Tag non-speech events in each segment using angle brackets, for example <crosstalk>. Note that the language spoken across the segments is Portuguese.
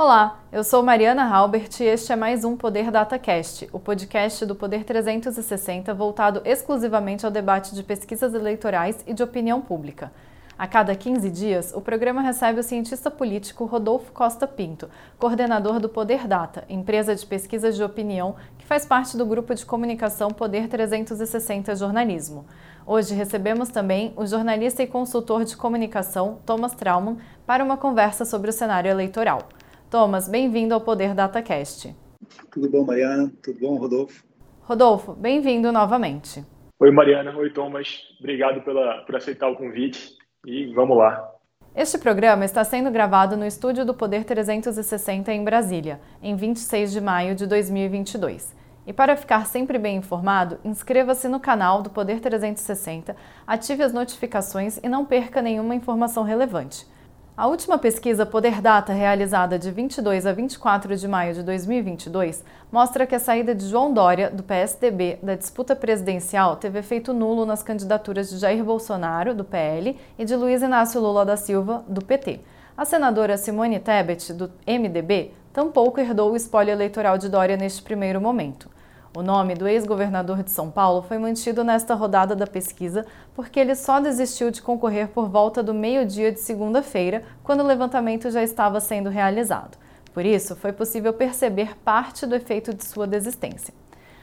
Olá, eu sou Mariana Halbert e este é mais um Poder DataCast, o podcast do Poder 360 voltado exclusivamente ao debate de pesquisas eleitorais e de opinião pública. A cada 15 dias, o programa recebe o cientista político Rodolfo Costa Pinto, coordenador do Poder Data, empresa de pesquisas de opinião que faz parte do grupo de comunicação Poder 360 Jornalismo. Hoje recebemos também o jornalista e consultor de comunicação Thomas Trauman para uma conversa sobre o cenário eleitoral. Thomas, bem-vindo ao Poder DataCast. Tudo bom, Mariana? Tudo bom, Rodolfo? Rodolfo, bem-vindo novamente. Oi, Mariana. Oi, Thomas. Obrigado pela, por aceitar o convite e vamos lá. Este programa está sendo gravado no estúdio do Poder 360 em Brasília, em 26 de maio de 2022. E para ficar sempre bem informado, inscreva-se no canal do Poder 360, ative as notificações e não perca nenhuma informação relevante. A última pesquisa Poder Data, realizada de 22 a 24 de maio de 2022, mostra que a saída de João Dória, do PSDB, da disputa presidencial teve efeito nulo nas candidaturas de Jair Bolsonaro, do PL, e de Luiz Inácio Lula da Silva, do PT. A senadora Simone Tebet, do MDB, tampouco herdou o espólio eleitoral de Dória neste primeiro momento. O nome do ex-governador de São Paulo foi mantido nesta rodada da pesquisa porque ele só desistiu de concorrer por volta do meio-dia de segunda-feira, quando o levantamento já estava sendo realizado. Por isso, foi possível perceber parte do efeito de sua desistência.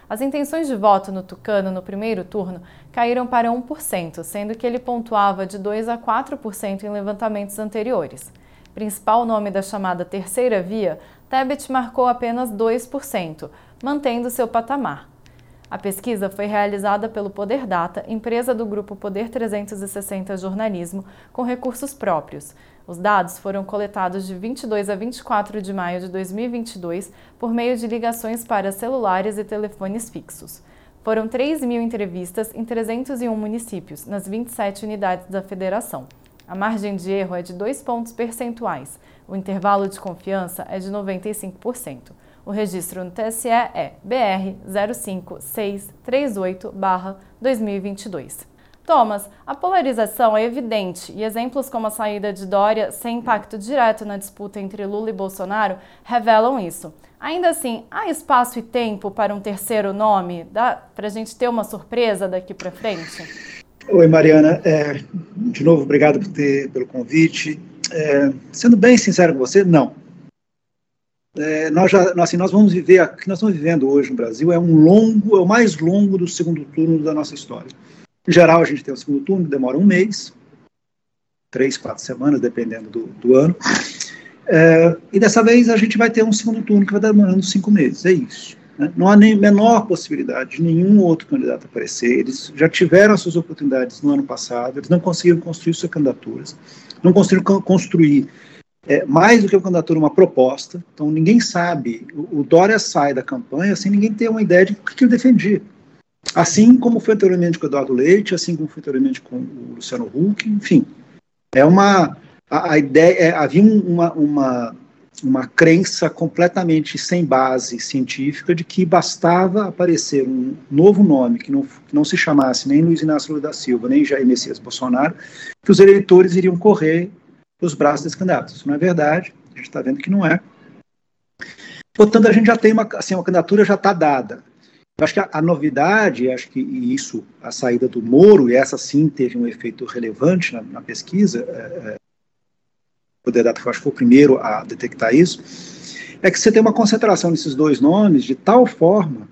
As intenções de voto no Tucano no primeiro turno caíram para 1%, sendo que ele pontuava de 2 a 4% em levantamentos anteriores. Principal nome da chamada terceira via, Tebet marcou apenas 2%, mantendo seu patamar. A pesquisa foi realizada pelo Poder Data, empresa do grupo Poder 360 Jornalismo, com recursos próprios. Os dados foram coletados de 22 a 24 de maio de 2022 por meio de ligações para celulares e telefones fixos. Foram 3 mil entrevistas em 301 municípios, nas 27 unidades da federação. A margem de erro é de 2 pontos percentuais. O intervalo de confiança é de 95%. O registro no TSE é BR 05638-2022. Thomas, a polarização é evidente e exemplos como a saída de Dória sem impacto direto na disputa entre Lula e Bolsonaro revelam isso. Ainda assim, há espaço e tempo para um terceiro nome? Dá para a gente ter uma surpresa daqui para frente? Oi, Mariana. É, de novo, obrigado ter, pelo convite. É, sendo bem sincero com você, não. É, nós já, assim, nós vamos viver, o que nós estamos vivendo hoje no Brasil é um longo, é o mais longo do segundo turno da nossa história. Em geral, a gente tem o segundo turno, demora um mês, três, quatro semanas, dependendo do, do ano. É, e dessa vez a gente vai ter um segundo turno que vai demorando cinco meses, é isso. Né? Não há nem menor possibilidade de nenhum outro candidato aparecer. Eles já tiveram as suas oportunidades no ano passado, eles não conseguiram construir suas candidaturas, não conseguiram construir é, mais do que uma candidatura, uma proposta. Então ninguém sabe. O, o Dória sai da campanha sem ninguém ter uma ideia de o que, que ele defendia. Assim como foi anteriormente com o Eduardo Leite, assim como foi anteriormente com o Luciano Huck, enfim. É uma. A, a ideia. É, havia uma, uma uma crença completamente sem base científica de que bastava aparecer um novo nome que não, que não se chamasse nem Luiz Inácio Lula da Silva, nem Jair Messias Bolsonaro, que os eleitores iriam correr os braços desses candidatos. Isso não é verdade, a gente está vendo que não é. Portanto, a gente já tem uma, assim, uma candidatura já está dada. Eu acho que a, a, novidade, acho que isso, a saída do Moro, e essa sim teve um efeito relevante na, na pesquisa, é, é Poder Data acho que foi o primeiro a detectar isso, é que você tem uma concentração desses dois nomes de tal forma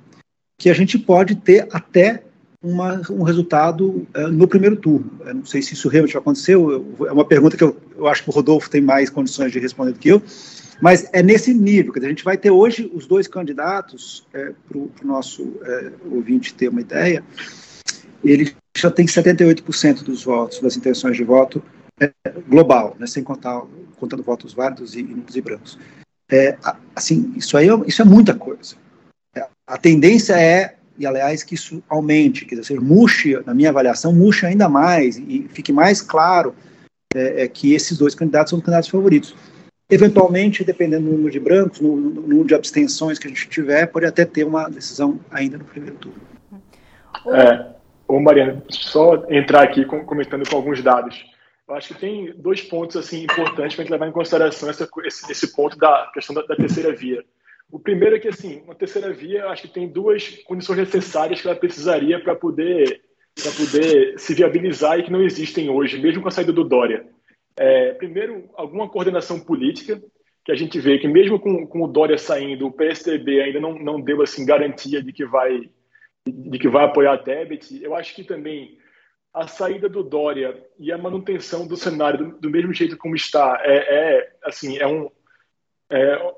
que a gente pode ter até uma, um resultado uh, no primeiro turno. Eu não sei se isso realmente aconteceu, é uma pergunta que eu, eu acho que o Rodolfo tem mais condições de responder do que eu, mas é nesse nível, que a gente vai ter hoje os dois candidatos, é, para o nosso é, ouvinte ter uma ideia, ele já tem 78% dos votos, das intenções de voto é, global, né, sem contar contando votos válidos e, e brancos. É, assim, isso aí é, isso é muita coisa. É, a tendência é, e aliás, que isso aumente, quer dizer, murche, na minha avaliação, murche ainda mais e fique mais claro é, é, que esses dois candidatos são os candidatos favoritos. Eventualmente, dependendo do número de brancos, no, no, número de abstenções que a gente tiver, pode até ter uma decisão ainda no primeiro turno. É, ô Mariana, só entrar aqui comentando com alguns dados. eu acho que tem dois pontos assim importantes para a gente levar em consideração essa, esse, esse, ponto da questão da, da, terceira via. O primeiro é que assim, uma terceira via, acho que tem duas condições necessárias que ela precisaria para poder poder se viabilizar e que não existem hoje, mesmo com a saída do Dória. É, primeiro, alguma coordenação política, que a gente vê que mesmo com, com o Dória saindo, o PSDB ainda não, não deu assim garantia de que vai de que vai apoiar a Tebet. Eu acho que também a saída do Dória e a manutenção do cenário do, do mesmo jeito como está é, é assim é um é,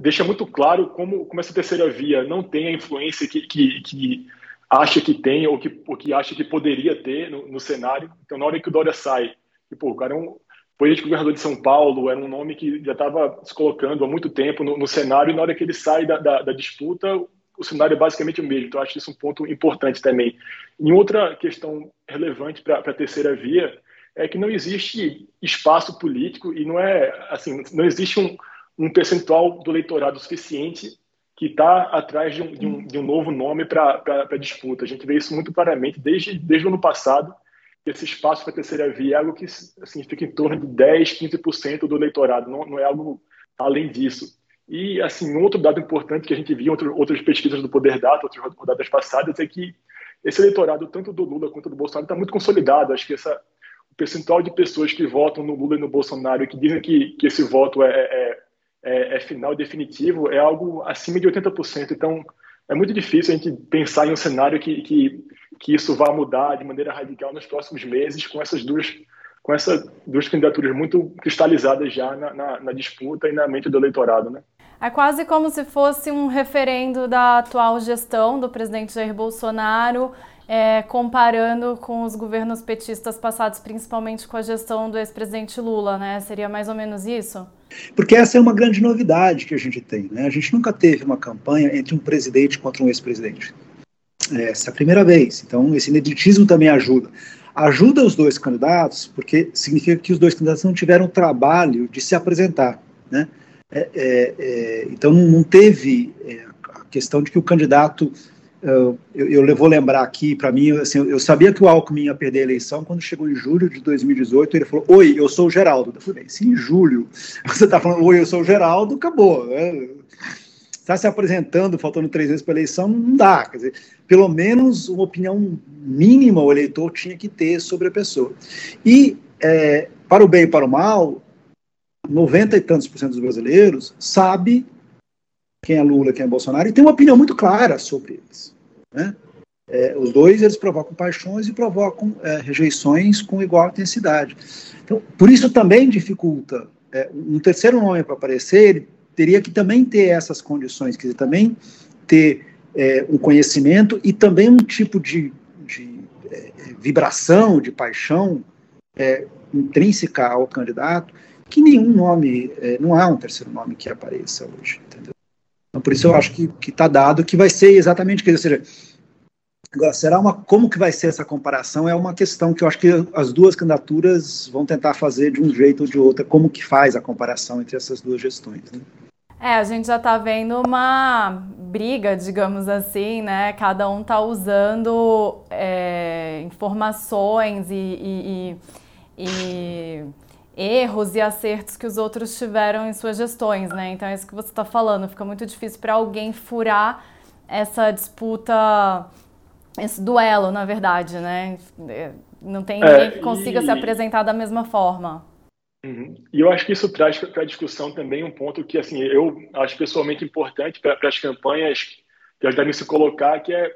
deixa muito claro como, como essa terceira via não tem a influência que, que, que acha que tem ou que, ou que acha que poderia ter no, no cenário. Então, na hora que o Dória sai, e, pô, o cara é um político governador de São Paulo, era um nome que já estava se colocando há muito tempo no, no, cenário, e na hora que ele sai da, da, da, disputa, o cenário é basicamente o mesmo. Então, acho isso um ponto importante também. E outra questão relevante para a terceira via é que não existe espaço político e não é assim, não existe um, um percentual do eleitorado suficiente que está atrás de um, de, um, de um, novo nome para a disputa. A gente vê isso muito claramente desde, desde o ano passado, que esse espaço para a terceira via é algo que assim, fica em torno de 10, 15% do eleitorado, não, não é algo além disso. E, assim, um outro dado importante que a gente viu em outro, outras pesquisas do Poder Data, outras rodadas passadas, é que esse eleitorado, tanto do Lula quanto do Bolsonaro, está muito consolidado. Acho que essa, o percentual de pessoas que votam no Lula e no Bolsonaro e que dizem que, que esse voto é, é é, é final definitivo é algo acima de 80%. Então, é muito difícil a gente pensar em um cenário que, que, que isso vá mudar de maneira radical nos próximos meses com essas duas com essas duas candidaturas muito cristalizadas já na, na, na, disputa e na mente do eleitorado, né? É quase como se fosse um referendo da atual gestão do presidente Jair Bolsonaro, é, comparando com os governos petistas passados, principalmente com a gestão do ex-presidente Lula, né? Seria mais ou menos isso? Porque essa é uma grande novidade que a gente tem. Né? A gente nunca teve uma campanha entre um presidente contra um ex-presidente. Essa é a primeira vez. Então, esse ineditismo também ajuda. Ajuda os dois candidatos, porque significa que os dois candidatos não tiveram trabalho de se apresentar. Né? É, é, é, então, não teve é, a questão de que o candidato eu, eu, vou lembrar aqui, para mim, assim, eu sabia que o Alckmin ia perder a eleição quando chegou em julho de 2018. Ele falou: Oi, eu sou o Geraldo. Eu falei: Se em julho <laughs> você está falando, Oi, eu sou o Geraldo, acabou. Está se apresentando, faltando três meses para a eleição, não dá. Quer dizer, pelo menos uma opinião mínima o eleitor tinha que ter sobre a pessoa. E, é, para o bem e para o mal, 90 e tantos por cento dos brasileiros sabe quem é Lula, quem é Bolsonaro, e tem uma opinião muito clara sobre eles. Né? É, os dois eles provocam paixões e provocam é, rejeições com igual intensidade. Então, por isso também dificulta. É, um terceiro nome para aparecer, ele teria que também ter essas condições, quer dizer, também ter é, um conhecimento e também um tipo de, de é, vibração, de paixão é, intrínseca ao candidato, que nenhum nome, não há um terceiro nome que apareça hoje, entendeu? Então, por isso eu acho que está dado que vai ser exatamente isso. Ou seja, agora, será uma, como que vai ser essa comparação? É uma questão que eu acho que as duas candidaturas vão tentar fazer de um jeito ou de outro. Como que faz a comparação entre essas duas gestões, né? É, a gente já está vendo uma briga, digamos assim, né? Cada um está usando é, informações e, e, e, e erros e acertos que os outros tiveram em suas gestões, né? Então é isso que você está falando. Fica muito difícil para alguém furar essa disputa, esse duelo, na verdade, né? Não tem ninguém é, que consiga e... se apresentar da mesma forma. Uhum. E eu acho que isso traz para a discussão também um ponto que, assim, eu acho pessoalmente importante para as campanhas que elas devem se colocar, que é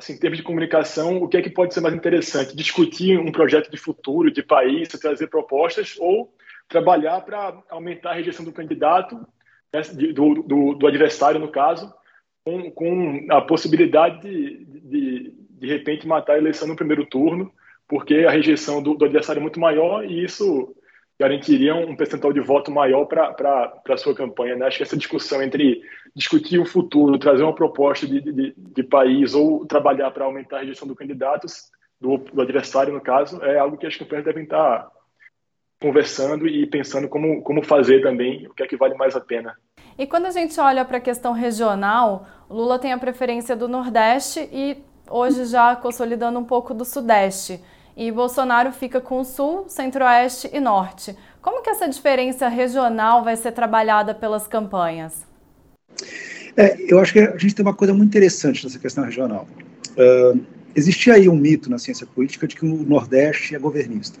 assim, em termos de comunicação, o que é que pode ser mais interessante? Discutir um projeto de futuro, de país, trazer propostas ou trabalhar para aumentar a rejeição do candidato, né, do, do, do, adversário, no caso, com, com a possibilidade de, de, de repente, matar a eleição no primeiro turno, porque a rejeição do, do adversário é muito maior e isso garantiria um percentual de voto maior para a sua campanha. Né? Acho que essa discussão entre discutir o futuro, trazer uma proposta de, de, de país ou trabalhar para aumentar a rejeição do candidato, do, do, adversário, no caso, é algo que as campanhas devem estar conversando e pensando como, como fazer também, o que é que vale mais a pena. E quando a gente olha para a questão regional, Lula tem a preferência do Nordeste e hoje já consolidando um pouco do Sudeste. E Bolsonaro fica com o Sul, Centro-Oeste e Norte. Como que essa diferença regional vai ser trabalhada pelas campanhas? É, eu acho que a gente tem uma coisa muito interessante nessa questão regional. Uh, existia aí um mito na ciência política de que o Nordeste é governista.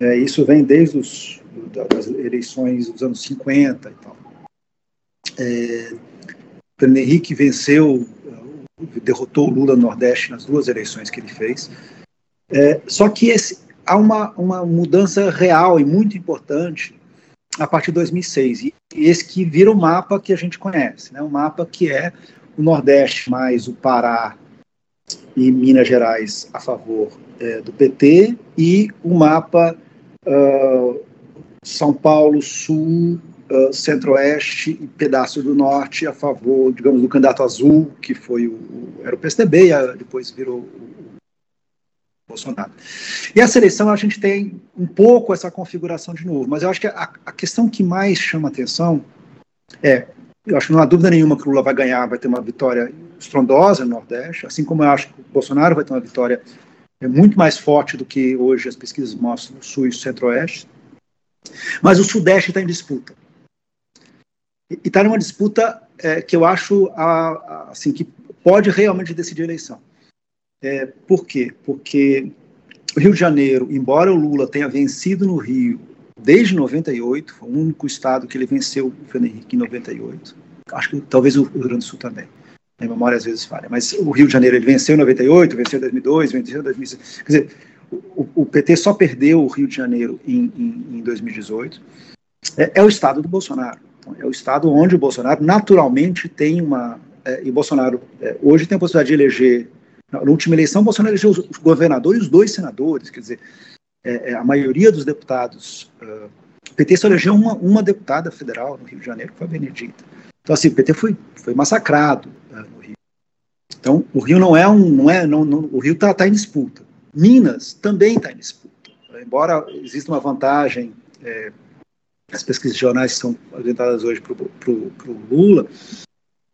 É, isso vem desde os, das eleições dos anos 50 e tal. É, Fernando Henrique venceu, derrotou o Lula no Nordeste nas duas eleições que ele fez. É, só que esse, há uma, uma mudança real e muito importante a partir de 2006. E esse que vira o mapa que a gente conhece, né? um mapa que é o Nordeste mais o Pará e Minas Gerais a favor é, do PT e o mapa uh, São Paulo, Sul, uh, Centro-Oeste e pedaço do Norte a favor, digamos, do candidato azul, que foi o, era o PSDB e depois virou o Bolsonaro. E essa eleição a gente tem um pouco essa configuração de novo, mas eu acho que a, a questão que mais chama atenção é, eu acho que não há dúvida nenhuma que o Lula vai ganhar, vai ter uma vitória estrondosa no Nordeste, assim como eu acho que o Bolsonaro vai ter uma vitória é, muito mais forte do que hoje as pesquisas mostram no Sul e Centro-Oeste. Mas o Sudeste está em disputa. E está numa disputa é, que eu acho a, a, assim que pode realmente decidir a eleição. É, por quê? Porque o Rio de Janeiro, embora o Lula tenha vencido no Rio desde 98, foi o único estado que ele venceu o Fernando Henrique em 98. Acho que talvez o Rio Grande do Sul também. A memória às vezes falha. Mas o Rio de Janeiro ele venceu em 98, venceu em 2002, venceu em 2006. Quer dizer, o, o PT só perdeu o Rio de Janeiro em, em, em 2018. É, é, o estado do Bolsonaro. Então, é o estado onde o Bolsonaro naturalmente tem uma. É, e o Bolsonaro é, hoje tem a possibilidade de eleger na última eleição, Bolsonaro elegeu os governadores e os dois senadores, quer dizer, é, é, a maioria dos deputados. Uh, o PT só elegeu uma, uma deputada federal no Rio de Janeiro, que foi a Benedita. Então, assim, o PT foi, foi massacrado uh, no Rio. Então, o Rio não é um. Não é, não, não o Rio está tá em disputa. Minas também está em disputa. Embora exista uma vantagem, é, as pesquisas de jornais são orientadas hoje para o Lula,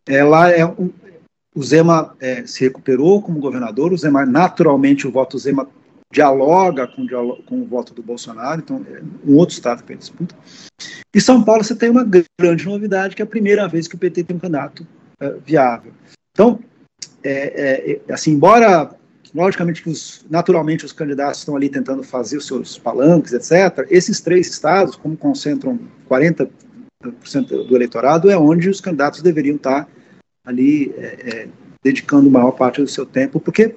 ela é um, o Zema é, se recuperou como governador, o Zema, naturalmente, o voto Zema dialoga com, com o voto do Bolsonaro, então é um outro estado que tem disputa. E São Paulo você tem uma grande novidade, que é a primeira vez que o PT tem um candidato é, viável. Então, é, é, assim, embora logicamente que os, naturalmente os candidatos estão ali tentando fazer os seus palanques, etc., esses três estados, como concentram 40% do eleitorado, é onde os candidatos deveriam estar ali é, é, dedicando maior parte do seu tempo, porque,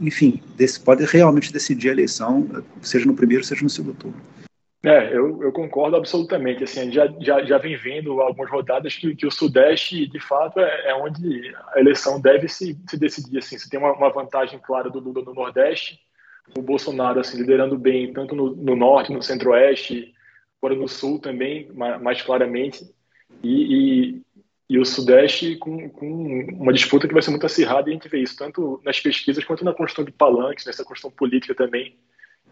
enfim, desse, pode realmente decidir a eleição, seja no primeiro, seja no segundo turno. É, eu, eu concordo absolutamente. Assim, já, já, já vem vendo algumas rodadas que, que o Sudeste, de fato, é, é onde a eleição deve se, se decidir. Assim, você tem uma, uma vantagem clara do Lula no Nordeste, o Bolsonaro assim, liderando bem tanto no, no Norte, no Centro-Oeste, agora no Sul também, mais, mais claramente. E, e, e o Sudeste com, com, uma disputa que vai ser muito acirrada e a gente vê isso tanto nas pesquisas quanto na construção de palanques, nessa construção política também.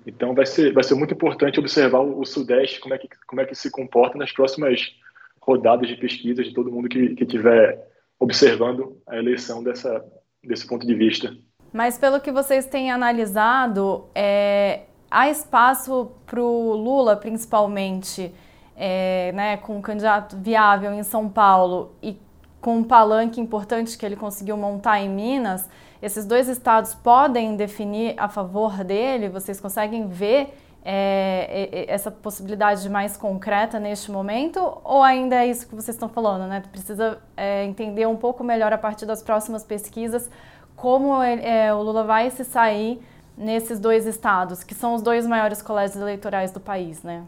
Então vai ser, vai ser muito importante observar o, o Sudeste, como é, que, como é que se comporta nas próximas rodadas de pesquisas de todo mundo que estiver observando a eleição dessa, desse ponto de vista. Mas pelo que vocês têm analisado, é, há espaço para o Lula, principalmente, é, né, com um candidato viável em São Paulo e com um palanque importante que ele conseguiu montar em Minas, esses dois estados podem definir a favor dele? Vocês conseguem ver é, essa possibilidade mais concreta neste momento? Ou ainda é isso que vocês estão falando, né? Precisa é, entender um pouco melhor a partir das próximas pesquisas como é, o Lula vai se sair nesses dois estados, que são os dois maiores colégios eleitorais do país, né?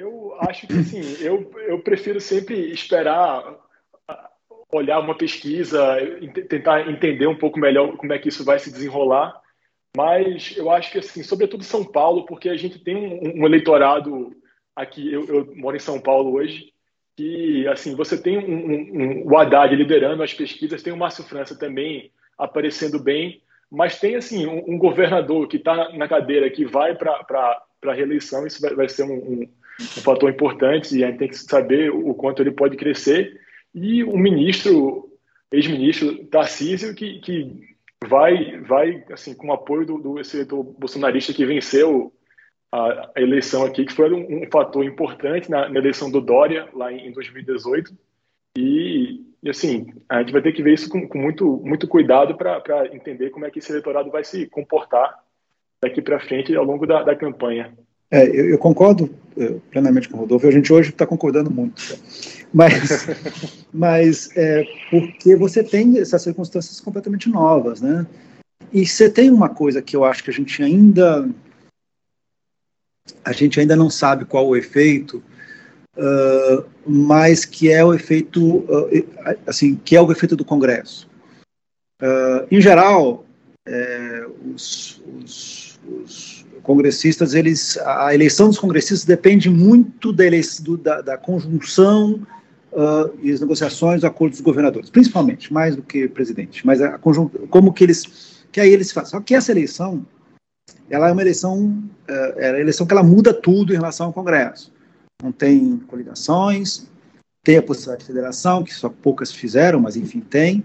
Eu acho que sim, eu, eu prefiro sempre esperar olhar uma pesquisa, tentar entender um pouco melhor como é que isso vai se desenrolar. Mas eu acho que, assim, sobretudo São Paulo, porque a gente tem um, um eleitorado aqui, eu, eu, moro em São Paulo hoje, que, assim, você tem um, um, o Haddad liderando as pesquisas, tem o Márcio França também aparecendo bem, mas tem, assim, um, governador que está na cadeira, que vai para a reeleição, isso vai, vai ser um, um fator importante e a gente tem que saber o quanto ele pode crescer. E o ministro, ex-ministro Tarcísio, que, que vai, vai assim, com o apoio do, do eleitor bolsonarista que venceu a, a, eleição aqui, que foi um, um fator importante na, na, eleição do Dória, lá em, em 2018. E, e, assim, a gente vai ter que ver isso com, com muito, muito cuidado para entender como é que esse eleitorado vai se comportar daqui para frente ao longo da, da campanha. É, eu, eu, concordo é, plenamente com o Rodolfo, a gente hoje está concordando muito. Mas, <laughs> mas é, porque você tem essas circunstâncias completamente novas, né? E você tem uma coisa que eu acho que a gente ainda a gente ainda não sabe qual o efeito, uh, mas que é o efeito uh, assim que é o efeito do Congresso. Uh, em geral, é, os, os, os congressistas, eles, a eleição dos congressistas depende muito da, eleição, da, da conjunção uh, e as negociações, acordos dos governadores, principalmente, mais do que presidente, mas a conjunção, como que eles, que aí eles fazem. Só que essa eleição, ela é uma eleição, uh, é a eleição que ela muda tudo em relação ao Congresso. Não tem coligações, tem a possibilidade de federação, que só poucas fizeram, mas enfim, tem.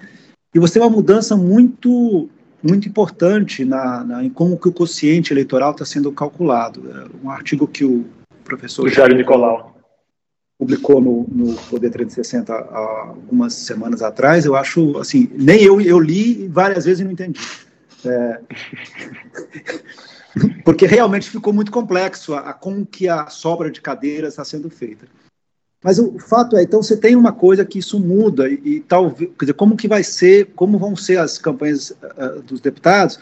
E você tem uma mudança muito muito importante na, na, em como que o quociente eleitoral está sendo calculado. É um artigo que o professor Jair Nicolau publicou no, no Poder 360 há algumas semanas atrás, eu acho, assim, nem eu, eu li várias vezes e não entendi. É, <laughs> porque realmente ficou muito complexo a, a como que a sobra de cadeiras está sendo feita. Mas o fato é, então você tem uma coisa que isso muda e, e talvez, quer dizer, como que vai ser, como vão ser as campanhas uh, dos deputados,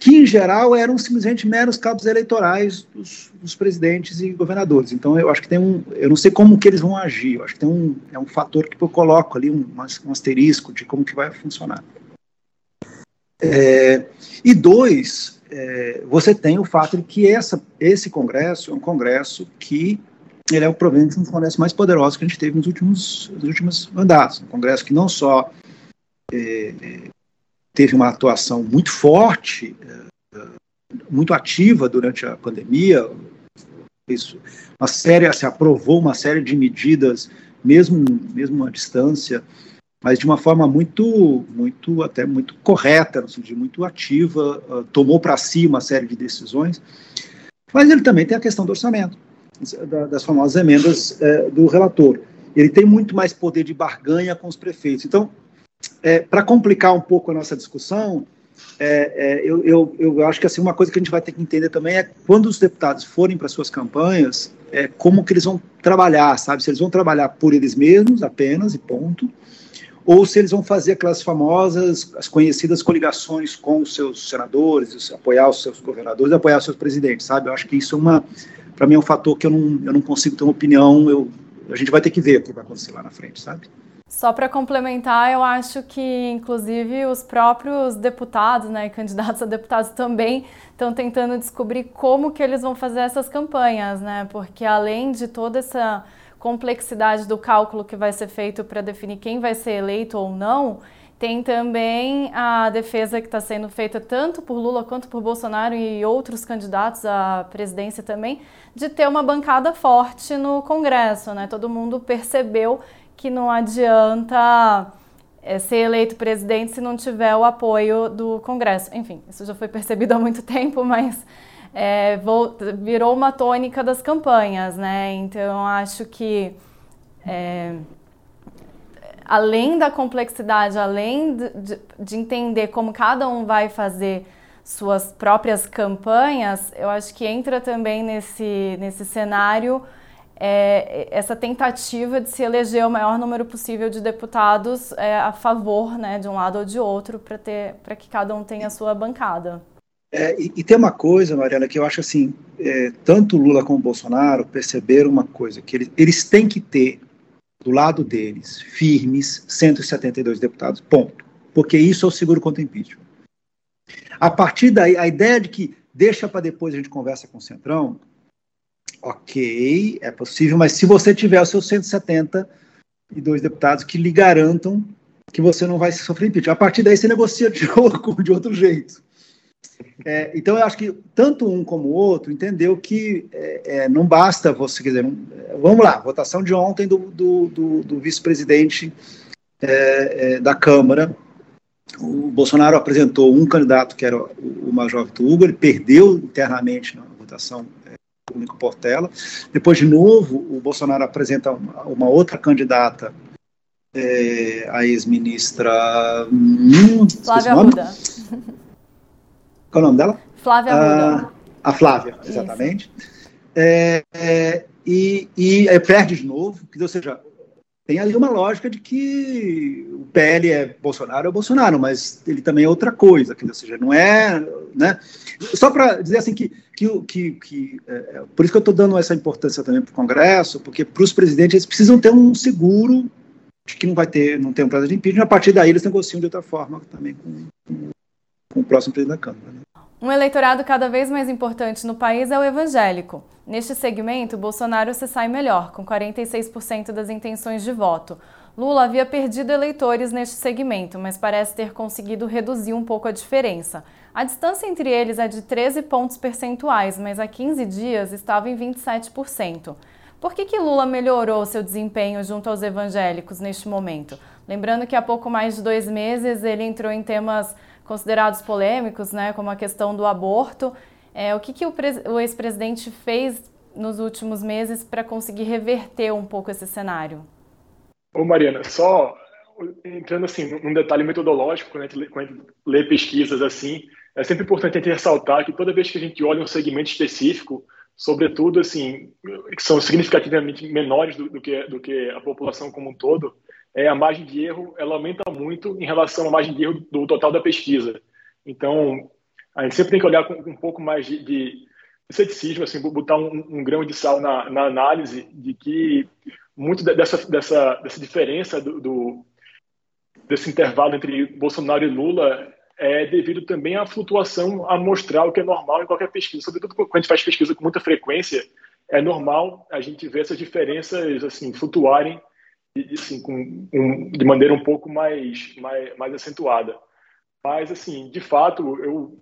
que em geral eram simplesmente meros cabos eleitorais dos, dos, presidentes e governadores. Então eu acho que tem um, eu não sei como que eles vão agir. Eu acho que tem um, é um fator que eu coloco ali um, um asterisco de como que vai funcionar. É, e dois, é, você tem o fato de que essa, esse congresso é um congresso que ele é o provavelmente um dos congressos mais poderosos que a gente teve nos últimos, nos últimos mandatos. Um congresso que não só é, teve uma atuação muito forte, é, muito ativa durante a pandemia, isso, uma série, se aprovou uma série de medidas, mesmo, mesmo à distância, mas de uma forma muito, muito até muito correta, no sentido muito ativa, uh, tomou para si uma série de decisões, mas ele também tem a questão do orçamento das famosas emendas é, do relator. Ele tem muito mais poder de barganha com os prefeitos. Então, é, para complicar um pouco a nossa discussão, é, é, eu, eu, eu, acho que assim, uma coisa que a gente vai ter que entender também é quando os deputados forem para suas campanhas, é, como que eles vão trabalhar, sabe? Se eles vão trabalhar por eles mesmos apenas e ponto, ou se eles vão fazer aquelas famosas, as conhecidas coligações com os seus senadores, apoiar os seus governadores, apoiar os seus presidentes, sabe? Eu acho que isso é uma para mim é um fator que eu não, eu não consigo ter uma opinião, eu, a gente vai ter que ver o que vai acontecer lá na frente, sabe? Só para complementar, eu acho que, inclusive, os próprios deputados, né, <laughs> candidatos a deputados também estão tentando descobrir como que eles vão fazer essas campanhas, né? Porque além de toda essa complexidade do cálculo que vai ser feito para definir quem vai ser eleito ou não, tem também a defesa que está sendo feita tanto por Lula quanto por Bolsonaro e outros candidatos à presidência também, de ter uma bancada forte no Congresso. Né? Todo mundo percebeu que não adianta é, ser eleito presidente se não tiver o apoio do Congresso. Enfim, isso já foi <laughs> percebido há muito tempo, mas é, virou uma tônica das campanhas. Né? Então, acho que. É, além da complexidade, além de, de, de, entender como cada um vai fazer suas próprias campanhas, eu acho que entra também nesse, nesse cenário é, essa tentativa de se eleger o maior número possível de deputados é, a favor né, de um lado ou de outro para que cada um tenha a sua bancada. É, e, e, tem uma coisa, Mariana, que eu acho assim, é, tanto Lula como Bolsonaro perceberam uma coisa, que eles, eles têm que ter do lado deles, firmes, 172 deputados, ponto. Porque isso é o seguro contra impeachment. A partir daí, a ideia de que deixa para depois a gente conversa com o Centrão, ok, é possível, mas se você tiver os seus 172 deputados que lhe garantam que você não vai sofrer impeachment, a partir daí você negocia de <laughs> outro, de outro jeito. É, então, eu acho que tanto um como o outro entendeu que é, é, não basta você, quer dizer, não, vamos lá, votação de ontem do, do, do, do vice-presidente é, é, da Câmara, o Bolsonaro apresentou um candidato que era o Major Vitor Hugo, ele perdeu internamente na votação é, Único Portela. Depois, de novo, o Bolsonaro apresenta uma, uma outra candidata, é, a ex-ministra. Hum, Flávia Arruda. Qual é o nome dela? Flávia. Ah, a Flávia, exatamente. É, é, e, e perde de novo, ou seja, tem ali uma lógica de que o PL é Bolsonaro é Bolsonaro, mas ele também é outra coisa, que, ou seja, não é, né? Só para dizer assim que, que, que, que é, é por isso que eu estou dando essa importância também para o Congresso, porque para os presidentes eles precisam ter um seguro de que não vai ter, não tem um prazo de impeachment, a partir daí eles negociam de outra forma também com, com, com o próximo presidente da Câmara. Né? Um eleitorado cada vez mais importante no país é o evangélico. Neste segmento, Bolsonaro se sai melhor, com 46% das intenções de voto. Lula havia perdido eleitores neste segmento, mas parece ter conseguido reduzir um pouco a diferença. A distância entre eles é de 13 pontos percentuais, mas há 15 dias estava em 27%. Por que, que Lula melhorou seu desempenho junto aos evangélicos neste momento? Lembrando que há pouco mais de dois meses ele entrou em temas considerados polêmicos, né, como a questão do aborto. É, o que, que o, o ex-presidente fez nos últimos meses para conseguir reverter um pouco esse cenário? Ô Mariana, só entrando assim num detalhe metodológico, quando a, gente, quando a gente lê pesquisas assim, é sempre importante a gente ressaltar que toda vez que a gente olha um segmento específico, sobretudo assim, que são significativamente menores do, do, que, do que a população como um todo, é, a margem de erro ela aumenta muito em relação à margem de erro do total da pesquisa. Então, a gente sempre tem que olhar com, um pouco mais de, de ceticismo, assim, botar um, um, grão de sal na, na, análise de que muito dessa, dessa, dessa diferença do, do, desse intervalo entre Bolsonaro e Lula é devido também à flutuação amostral que é normal em qualquer pesquisa, sobretudo quando a gente faz pesquisa com muita frequência, é normal a gente ver essas diferenças assim flutuarem assim, com, com, de maneira um pouco mais, mais, mais acentuada. Mas, assim, de fato, eu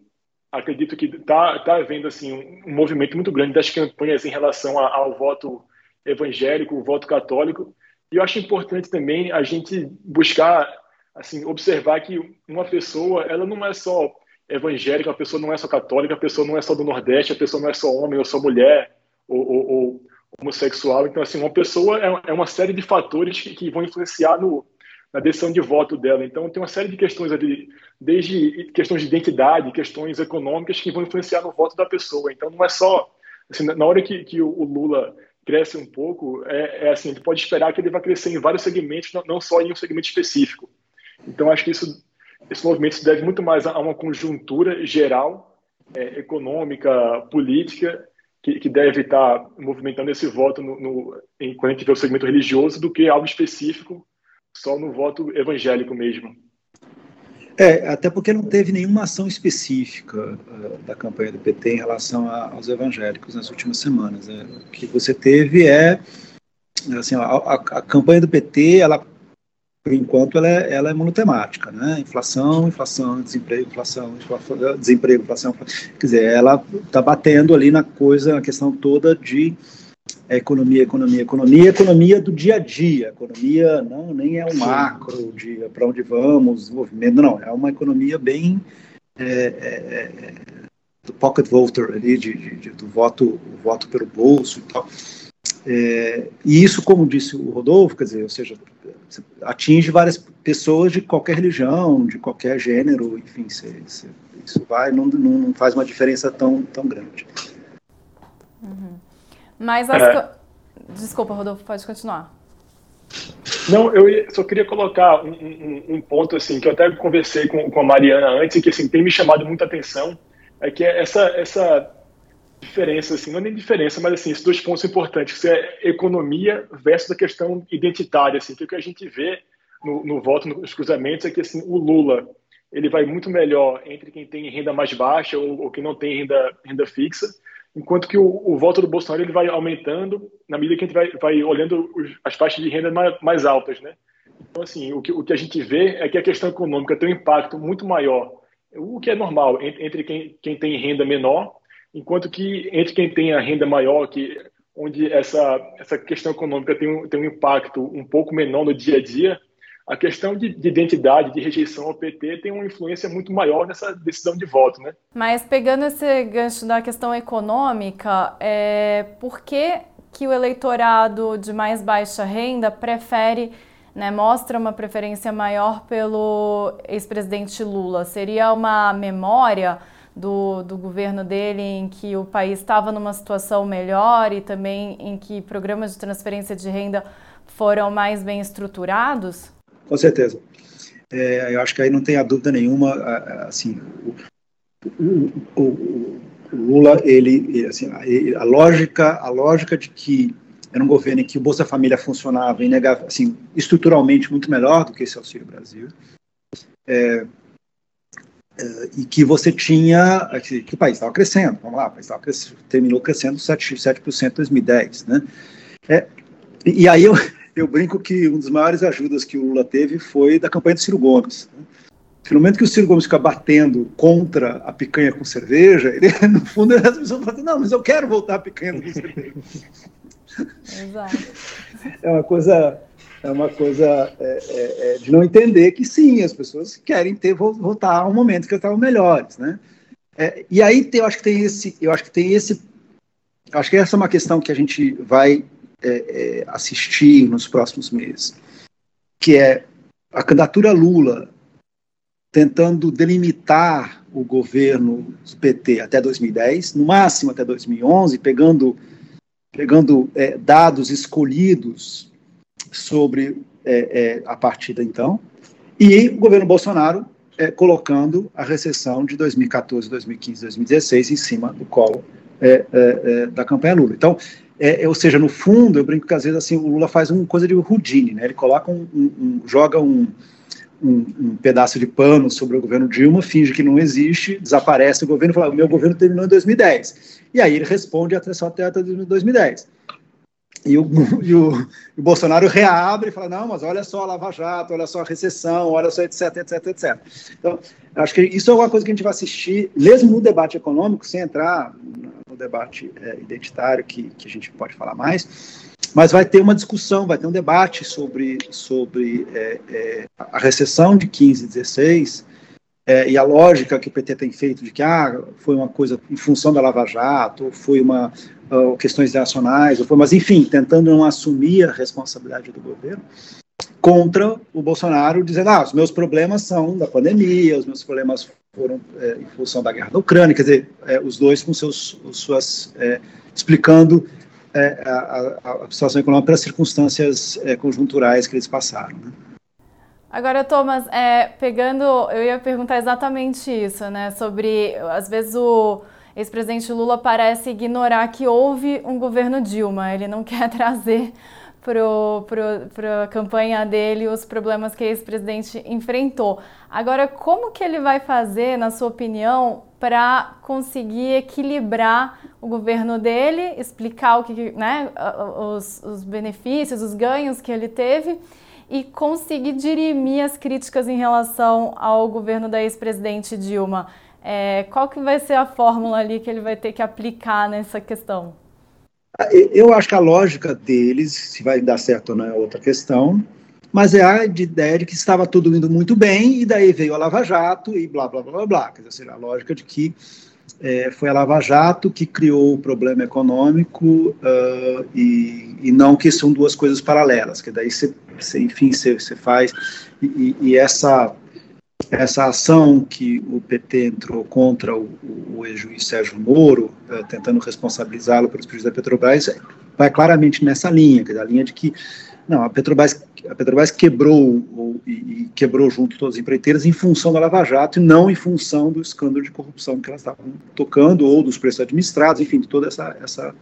acredito que está tá havendo assim, um, um, movimento muito grande das campanhas em relação a, ao voto evangélico, o voto católico. E eu acho importante também a gente buscar, assim, observar que uma pessoa, ela não é só evangélica, a pessoa não é só católica, a pessoa não é só do Nordeste, a pessoa não é só homem ou só mulher, ou, ou, ou homossexual. Então, assim, uma pessoa é, é uma série de fatores que, que vão influenciar no, na decisão de voto dela. Então, tem uma série de questões ali, desde questões de identidade, questões econômicas, que vão influenciar no voto da pessoa. Então, não é só. Assim, na hora que, que o Lula cresce um pouco, é, é assim, a gente pode esperar que ele vai crescer em vários segmentos, não, não só em um segmento específico. Então, acho que isso, esse movimento se deve muito mais a uma conjuntura geral, é, econômica, política, que, que deve estar movimentando esse voto no, no, em, quando a gente vê o segmento religioso do que algo específico só no voto evangélico mesmo. É, até porque não teve nenhuma ação específica uh, da campanha do PT em relação a, aos evangélicos nas últimas semanas. Né? O que você teve é, assim, a, a, a campanha do PT, ela por enquanto ela é, ela é monotemática, né? Inflação, inflação, desemprego, inflação, inflação desemprego, inflação, quer dizer, ela está batendo ali na coisa, na questão toda de economia, economia, economia, economia do dia a dia, economia não nem é um macro de para onde vamos, desenvolvimento, não, é uma economia bem é, é, do pocket voter ali, de, de, de, do voto, voto pelo bolso e tal. É, e isso, como disse o Rodolfo, quer dizer, ou seja, atinge várias pessoas de qualquer religião, de qualquer gênero, enfim, isso vai, não, não, faz uma diferença tão, tão grande. Uhum. Mas as é. Desculpa, Rodolfo, pode continuar. Não, eu só queria colocar um, um, um, ponto assim que eu até conversei com, com a Mariana antes e que assim tem me chamado muita atenção é que essa essa diferença, assim, não é nem diferença, mas assim, esses dois pontos importantes, que é economia versus a questão identitária, assim, que o que a gente vê no, no voto, nos cruzamentos, é que assim, o Lula ele vai muito melhor entre quem tem renda mais baixa ou, ou quem não tem renda, renda fixa, enquanto que o, o, voto do Bolsonaro ele vai aumentando na medida que a gente vai, vai olhando os, as faixas de renda mais, mais altas, né? Então, assim, o que, o que a gente vê é que a questão econômica tem um impacto muito maior, o que é normal, entre, entre quem, quem tem renda menor enquanto que entre quem tem a renda maior, que onde essa, essa questão econômica tem um, tem um impacto um pouco menor no dia a dia, a questão de, de, identidade, de rejeição ao PT tem uma influência muito maior nessa decisão de voto, né? Mas pegando esse gancho da questão econômica, é, por que, que o eleitorado de mais baixa renda prefere, né, mostra uma preferência maior pelo ex-presidente Lula? Seria uma memória do, do governo dele em que o país estava numa situação melhor e também em que programas de transferência de renda foram mais bem estruturados? Com certeza. É, eu acho que aí não tem a dúvida nenhuma, assim, o, o, o, Lula, ele, assim, a, lógica, a lógica de que era um governo em que o Bolsa Família funcionava inegável, assim, estruturalmente muito melhor do que esse Auxílio Brasil, é, e que você tinha, que, o país estava crescendo, vamos lá, o país crescendo, terminou crescendo 7%, 7 em 2010, né? É, e, aí eu, <laughs> eu brinco que um dos maiores ajudas que o Lula teve foi da campanha do Ciro Gomes. Né? No momento que o Ciro Gomes fica batendo contra a picanha com cerveja, ele, <laughs> no fundo, as pessoas falam, não, mas eu quero voltar a picanha com cerveja. Exato. É uma coisa, é uma coisa é, é, é, de não entender que sim, as pessoas querem ter voltar a um momento que estavam melhores, né? É, e aí eu acho que tem esse, eu acho que tem esse, acho que essa é uma questão que a gente vai é, é, assistir nos próximos meses, que é a candidatura Lula tentando delimitar o governo do PT até 2010, no máximo até 2011, pegando, pegando dados escolhidos sobre é, é, a partir de então, e o governo Bolsonaro é, colocando a recessão de 2014, 2015, 2016 em cima do colo é, é, da campanha Lula. Então, é, ou seja, no fundo, eu brinco que às vezes assim, o Lula faz uma coisa de Houdini, né? ele coloca um, um, um joga um, um, pedaço de pano sobre o governo Dilma, finge que não existe, desaparece o governo e fala, o meu governo terminou em 2010. E aí ele responde até só até 2010. <laughs> E o, e, o, o, Bolsonaro reabre e fala, não, mas olha só a Lava Jato, olha só a recessão, olha só etc, etc, etc. Então, acho que isso é uma coisa que a gente vai assistir, mesmo no debate econômico, sem entrar no debate é, identitário, que, que a gente pode falar mais, mas vai ter uma discussão, vai ter um debate sobre, sobre é, é, a recessão de 15 e 16, é, e a lógica que o PT tem feito de que ah, foi uma coisa em função da Lava Jato, foi uma uh, questões nacionais, ou mas enfim, tentando não assumir a responsabilidade do governo contra o Bolsonaro, dizendo ah, os meus problemas são da pandemia, os meus problemas foram é, em função da guerra da Ucrânia, quer dizer, é, os dois com seus suas é, explicando é, a, a, situação econômica pelas circunstâncias é, conjunturais que eles passaram. Né? Agora, Thomas, é, pegando, eu ia perguntar exatamente isso, né? Sobre, às vezes, o ex-presidente Lula parece ignorar que houve um governo Dilma. Ele não <laughs> quer trazer para a campanha dele os problemas que ex-presidente enfrentou. Agora, como que ele vai fazer, na sua opinião, para conseguir equilibrar o governo dele, explicar o que, né, os, os benefícios, os ganhos que ele teve? e conseguir dirimir as críticas em relação ao governo da ex-presidente Dilma. É, qual que vai ser a fórmula ali que ele vai ter que aplicar nessa questão? Eu acho que a lógica deles, se vai dar certo ou não é outra questão, mas é a ideia de que estava tudo indo muito bem e daí veio a Lava Jato e blá blá blá blá blá. Quer dizer, a lógica de que é, foi a Lava Jato que criou o problema econômico uh, e, e, não que são duas coisas paralelas, que daí você, enfim, você, faz, e, e, essa, essa ação que o PT entrou contra o, o ex-juiz Sérgio Moro, uh, tentando responsabilizá-lo pelos prejuízos da Petrobras, vai claramente nessa linha, a linha de que não, a Petrobras, a Petrobras quebrou ou, e, e, quebrou junto todas as empreiteiras em função da Lava Jato e não em função do escândalo de corrupção que elas estavam tocando ou dos preços administrados, enfim, de toda essa, essa,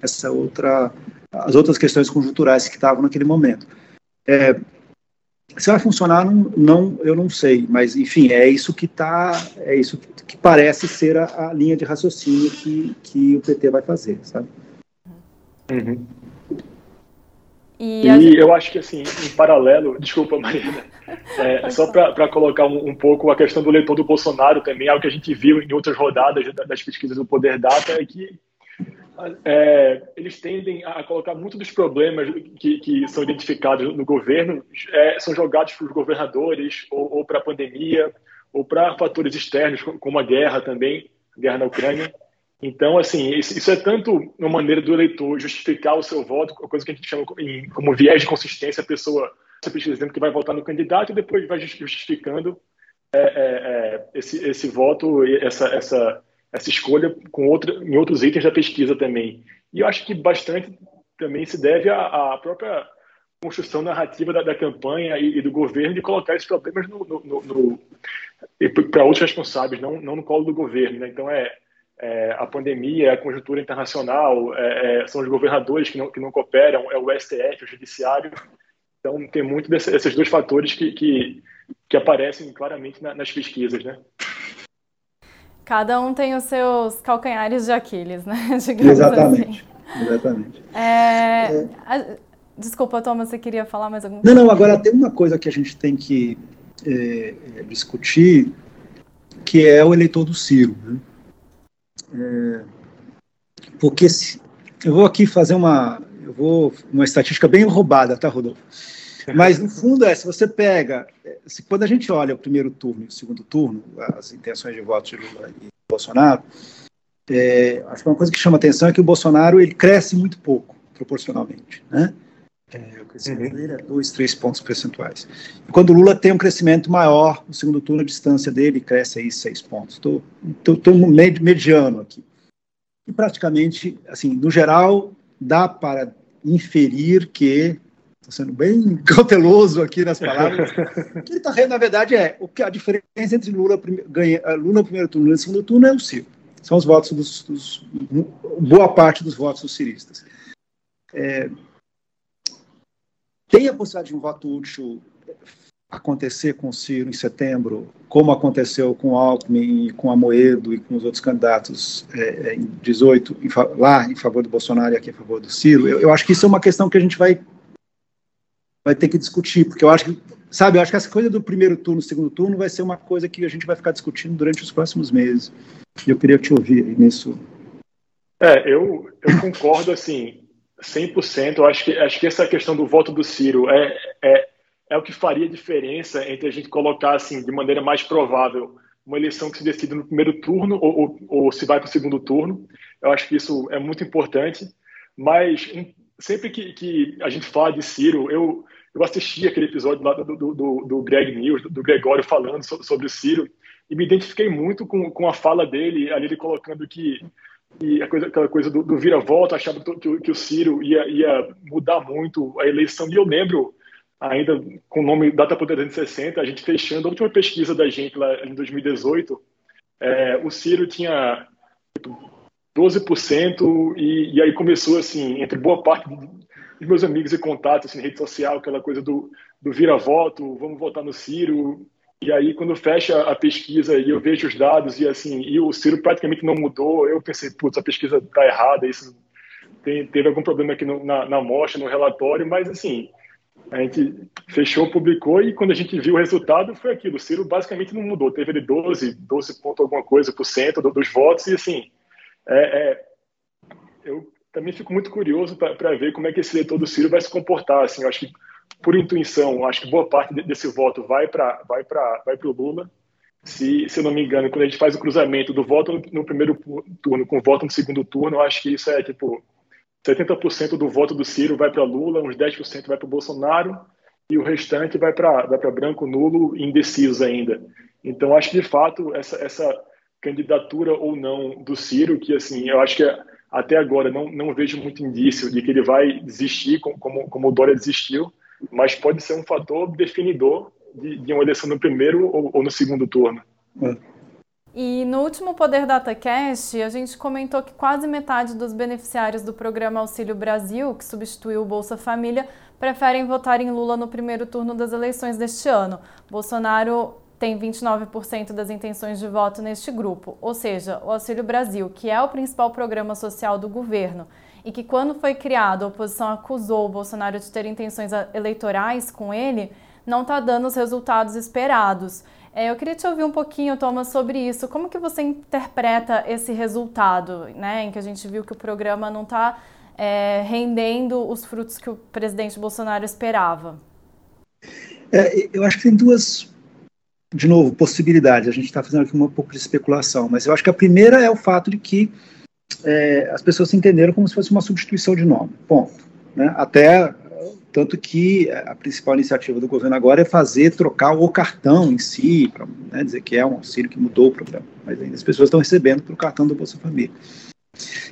essa outra, as outras questões conjunturais que estavam naquele momento. É, se vai funcionar, não, não, eu não sei, mas enfim, é isso que tá, é isso que, que parece ser a, a, linha de raciocínio que, que o PT vai fazer, sabe? Uhum. E, e eu acho que, assim, em paralelo, <laughs> desculpa, Marina, é, só para colocar um, um, pouco a questão do eleitor do Bolsonaro também, algo que a gente viu em outras rodadas das pesquisas do Poder Data, é que é, eles tendem a colocar muito dos problemas que, que são identificados no governo é, são jogados para os governadores ou, ou para a pandemia ou para fatores externos como a guerra também, a guerra na Ucrânia. Então, assim, isso é tanto uma maneira do eleitor justificar o seu voto, coisa que a gente chama como viés de consistência, a pessoa dizendo que vai votar no candidato e depois vai justificando é, é, é, esse, esse voto, essa, essa, essa escolha com outra, em outros itens da pesquisa também. E eu acho que bastante também se deve à, à própria construção narrativa da, da campanha e, e, do governo de colocar esses problemas no, no, no, para outros responsáveis, não, não no colo do governo. Né? Então, é, é, a pandemia, a conjuntura internacional, é, é, são os governadores que não, que não cooperam, é o STF, o judiciário. Então, tem muito desses dois fatores que, que, que aparecem claramente na, nas pesquisas, né? Cada um tem os seus calcanhares de Aquiles, né? <laughs> Exatamente. Assim. Exatamente. É, é... A, desculpa, Thomas, você queria falar mais alguma coisa? Não, não, agora tem uma coisa que a gente tem que é, é, discutir, que é o eleitor do Ciro. Né? É, porque se, eu vou aqui fazer uma, eu vou uma estatística bem roubada, tá, Rodolfo? <laughs> Mas no fundo é, se você pega, se, quando a gente olha o primeiro turno e o segundo turno, as intenções de voto de Lula e Bolsonaro, é, acho que uma coisa que chama atenção é que o Bolsonaro ele cresce muito pouco proporcionalmente, né? É, o crescimento uhum. dele é 2, 3 pontos percentuais. Quando o Lula tem um crescimento maior, no segundo turno a distância dele cresce aí 6 pontos. Estou mediano aqui. E praticamente, assim, no geral, dá para inferir que, estou sendo bem <laughs> cauteloso aqui nas palavras, o que ele está na verdade, é o que a diferença entre Lula, ganha, Lula no primeiro turno e no segundo turno é o Ciro. São os votos dos, dos boa parte dos votos dos ciristas. É, tem a possibilidade de um voto útil acontecer com o Ciro em setembro, como aconteceu com Alckmin, com a Moedo e com os outros candidatos é, é em 18, em, lá em favor do Bolsonaro e aqui em favor do Ciro, eu, eu, acho que isso é uma questão que a gente vai, vai ter que discutir, porque eu acho que, sabe, eu acho que essa coisa do primeiro turno, segundo turno, vai ser uma coisa que a gente vai ficar discutindo durante os próximos meses. E eu queria te ouvir nisso. É, eu, eu concordo, assim, 100%. Eu acho que, acho que essa questão do voto do Ciro é, é, é o que faria diferença entre a gente colocar assim, de maneira mais provável uma eleição que se decide no primeiro turno ou, ou, ou se vai para o segundo turno. Eu acho que isso é muito importante. Mas sempre que, que a gente fala de Ciro, eu, eu assisti aquele episódio lá do, do, do, Greg News, do Gregório falando sobre, o Ciro, e me identifiquei muito com, com a fala dele, ali ele colocando que e coisa, aquela coisa do, do vira-volta, achava que, que, o Ciro ia, ia mudar muito a eleição. E eu lembro, ainda com o nome Data por 360, a gente fechando a última pesquisa da gente lá em 2018, é, o Ciro tinha 12%, e, e aí começou, assim, entre boa parte dos meus amigos e contatos assim, rede social, aquela coisa do, do vira-voto, vamos votar no Ciro, e aí, quando fecha a pesquisa e eu vejo os dados e assim, e o Ciro praticamente não mudou, eu pensei, putz, a pesquisa está errada, isso tem, teve algum problema aqui no, na, na amostra, no relatório, mas assim, a gente fechou, publicou e quando a gente viu o resultado foi aquilo, o Ciro basicamente não mudou, teve ele 12, 12 ponto alguma coisa por cento dos votos e assim, é, é, eu também fico muito curioso para ver como é que esse eleitor do Ciro vai se comportar, assim, eu acho que por intuição, acho que boa parte desse voto vai para vai vai o Lula. Se, se eu não me engano, quando a gente faz o cruzamento do voto no, primeiro turno com o voto no segundo turno, eu acho que isso é tipo 70% do voto do Ciro vai para Lula, uns 10% vai para Bolsonaro e o restante vai para vai branco, nulo e indeciso ainda. Então, acho que de fato essa, essa candidatura ou não do Ciro, que assim, eu acho que até agora não, não vejo muito indício de que ele vai desistir, como, como o Dória desistiu, mas pode ser um fator definidor de, de uma eleição no primeiro ou, ou no segundo turno. É. E no último Poder DataCast, a gente comentou que quase metade dos beneficiários do programa Auxílio Brasil, que substituiu o Bolsa Família, preferem votar em Lula no primeiro turno das eleições deste ano. Bolsonaro tem 29% das intenções de voto neste grupo, ou seja, o Auxílio Brasil, que é o principal programa social do governo e que, quando foi criado, a oposição acusou o Bolsonaro de ter intenções eleitorais com ele, não está dando os resultados esperados. É, eu queria te ouvir um pouquinho, Thomas, sobre isso. Como que você interpreta esse resultado, né, em que a gente viu que o programa não está é, rendendo os frutos que o presidente Bolsonaro esperava? É, eu acho que tem duas, de novo, possibilidades. A gente está fazendo aqui um pouco de especulação, mas eu acho que a primeira é o fato de que é, as pessoas se entenderam como se fosse uma substituição de nome. Ponto. Né? Até tanto que a principal iniciativa do governo agora é fazer, trocar o cartão em si, para né, dizer que é um auxílio que mudou o programa. Mas ainda as pessoas estão recebendo pelo cartão do Bolsa Família.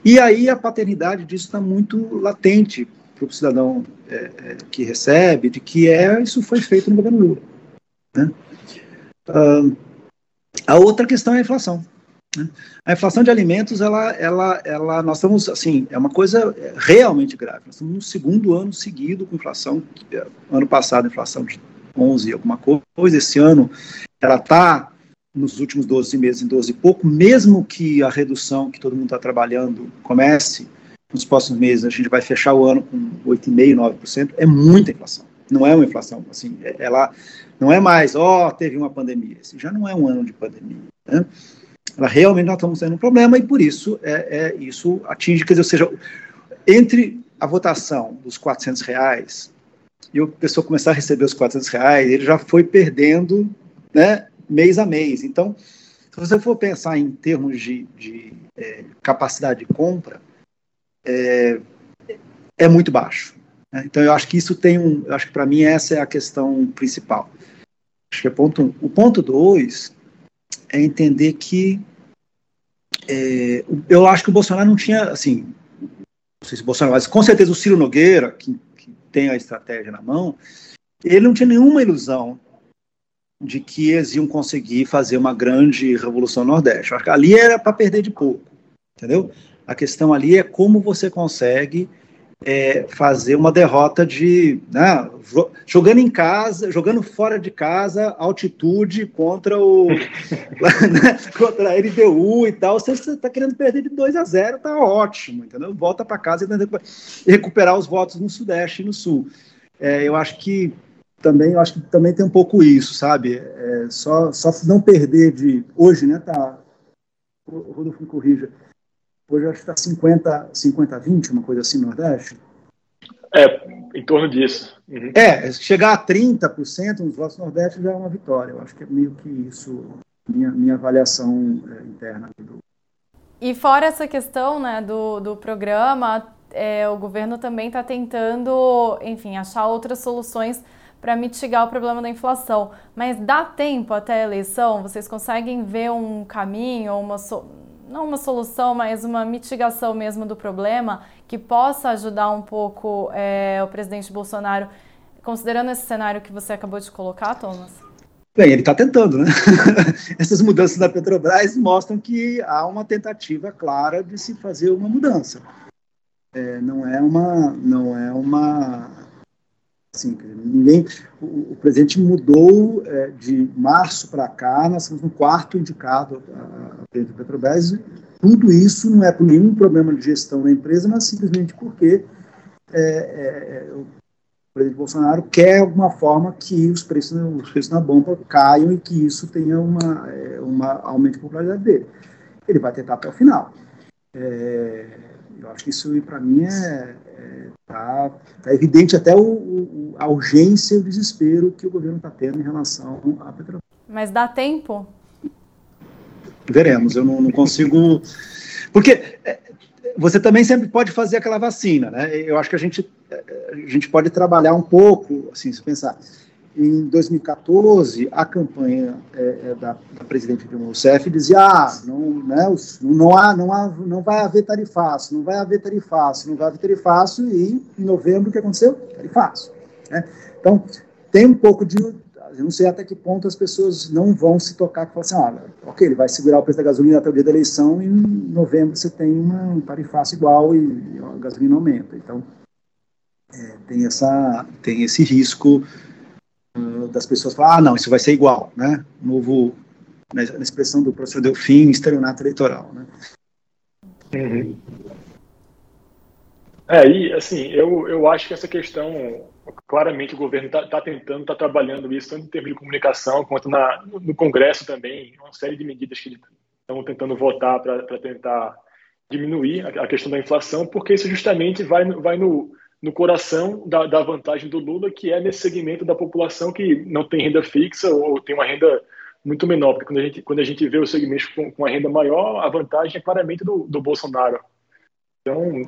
E aí a paternidade disso está muito latente para o cidadão é, é, que recebe, de que é isso foi feito no governo Lula. Né? Uh, a outra questão é a inflação. Né? A inflação de alimentos, ela, ela, ela, nós estamos, assim, é uma coisa realmente grave. Nós estamos no segundo ano seguido com inflação. É, ano passado, inflação de 11 alguma coisa. Esse ano, ela está nos últimos 12 meses em 12 e pouco, mesmo que a redução que todo mundo está trabalhando comece nos próximos meses, a gente vai fechar o ano com 8,5%, 9%, é muita inflação. Não é uma inflação, assim, é, ela não é mais, ó, oh, teve uma pandemia. Esse já não é um ano de pandemia. Né? Ela realmente nós estamos tendo um problema e por isso é, é isso atinge, quer dizer, ou seja, entre a votação dos 400 reais e o pessoa começar a receber os 400 reais, ele já foi perdendo, né, mês a mês. Então, se você for pensar em termos de, de é, capacidade de compra, é, é muito baixo. Né? Então, eu acho que isso tem um, eu acho que para mim essa é a questão principal. Acho que é ponto um. O ponto dois é entender que é, eu acho que o Bolsonaro não tinha, assim, não sei se o Bolsonaro, mas com certeza o Ciro Nogueira, que, que tem a estratégia na mão, ele não tinha nenhuma ilusão de que eles iam conseguir fazer uma grande revolução no Nordeste. Acho que ali era para perder de pouco, entendeu? A questão ali é como você consegue é, fazer uma derrota de né, jogando em casa, jogando fora de casa, altitude contra o <laughs> né, contra a LDU e tal. Você está querendo perder de 2 a 0, tá ótimo, entendeu? Volta para casa e recuperar os votos no Sudeste e no Sul. É, eu acho que também eu acho que também tem um pouco isso, sabe? É, só só não perder de hoje, né? Tá. Rodolfo me corrija Hoje acho que está 50, 50 20, uma coisa assim no Nordeste. É, em torno disso. Uhum. É, chegar a 30% nos votos Nordeste já é uma vitória. Eu acho que é meio que isso, minha, minha avaliação é, interna. Do... E fora essa questão né, do, do programa, é, o governo também está tentando, enfim, achar outras soluções para mitigar o problema da inflação. Mas dá tempo até a eleição? Vocês conseguem ver um caminho, uma so não uma solução, mas uma mitigação mesmo do problema que possa ajudar um pouco é, o presidente Bolsonaro, considerando esse cenário que você acabou de colocar, Thomas? Bem, ele está tentando, né? <laughs> Essas mudanças da Petrobras mostram que há uma tentativa clara de se fazer uma mudança. É, não é uma, não é uma Assim, ninguém, o, o presidente mudou é, de março para cá, nós estamos no quarto indicado a, presidente da Petrobras. Tudo isso não é por nenhum problema de gestão da empresa, mas simplesmente porque é, é, o presidente Bolsonaro quer, alguma forma, que os preços, os preços na bomba caiam e que isso tenha uma, é, uma aumento de popularidade dele. Ele vai tentar até o final. É, eu acho que isso, para mim, é, Está tá evidente até o, o, a urgência e o desespero que o governo está tendo em relação à Petrobras. Mas dá tempo? Veremos, eu não, não consigo. Porque é, você também sempre pode fazer aquela vacina, né? Eu acho que a gente, a gente pode trabalhar um pouco, assim, se pensar em 2014, a campanha é, é, da, da, presidente Dilma Rousseff dizia: ah, não, né, não, há, não, há, não vai haver tarifaço, não vai haver tarifaço, não vai haver tarifaço, e em novembro o que aconteceu? Tarifaço. Né? Então, tem um pouco de. Eu não sei até que ponto as pessoas não vão se tocar que falam assim: ah, ok, ele vai segurar o preço da gasolina até o dia da eleição, e em novembro você tem uma, um tarifaço igual e, e a gasolina aumenta. Então, é, tem, essa, tem esse risco das pessoas falar, ah, não, isso vai ser igual, né? Novo, na, expressão do professor Delfim, estelionato eleitoral, né? Uhum. É, e assim, eu, eu acho que essa questão, claramente o governo está tá tentando, está trabalhando isso, tanto em termos de comunicação quanto na, no Congresso também, uma série de medidas que estão tentando votar para tentar diminuir a, a, questão da inflação, porque isso justamente vai, vai no, no coração da, da, vantagem do Lula, que é nesse segmento da população que não tem renda fixa ou tem uma renda muito menor, porque quando a gente, quando a gente vê os segmentos com, com a renda maior, a vantagem é claramente do, do Bolsonaro. Então,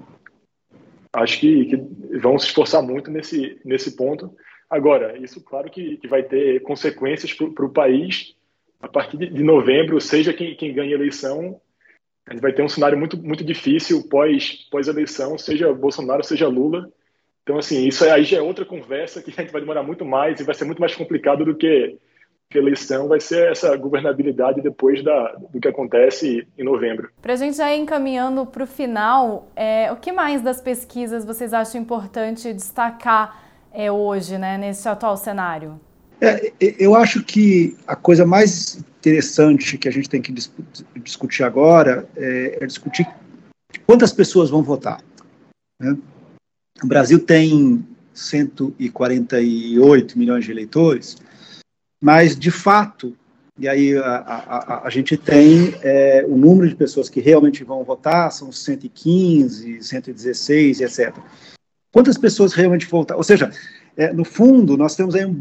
acho que, que vão se esforçar muito nesse, nesse ponto. Agora, isso claro que, que vai ter consequências para o país a partir de, de novembro, seja quem, quem ganha a eleição, a gente vai ter um cenário muito, muito difícil pós, pós eleição, seja Bolsonaro, seja Lula. Então, assim, isso aí já é outra conversa que a gente vai demorar muito mais e vai ser muito mais complicado do que que a eleição vai ser essa governabilidade depois da, do que acontece em novembro. Para a gente já ir encaminhando para o final, é, o que mais das pesquisas vocês acham importante destacar é, hoje, né, nesse atual cenário? É, eu acho que a coisa mais interessante que a gente tem que discutir agora é, é discutir quantas pessoas vão votar. Né? O Brasil tem 148 milhões de eleitores, mas, de fato, e aí a, a, a gente tem é, o número de pessoas que realmente vão votar, são 115, 116, etc. Quantas pessoas realmente vão votar? Ou seja, é, no fundo, nós temos aí um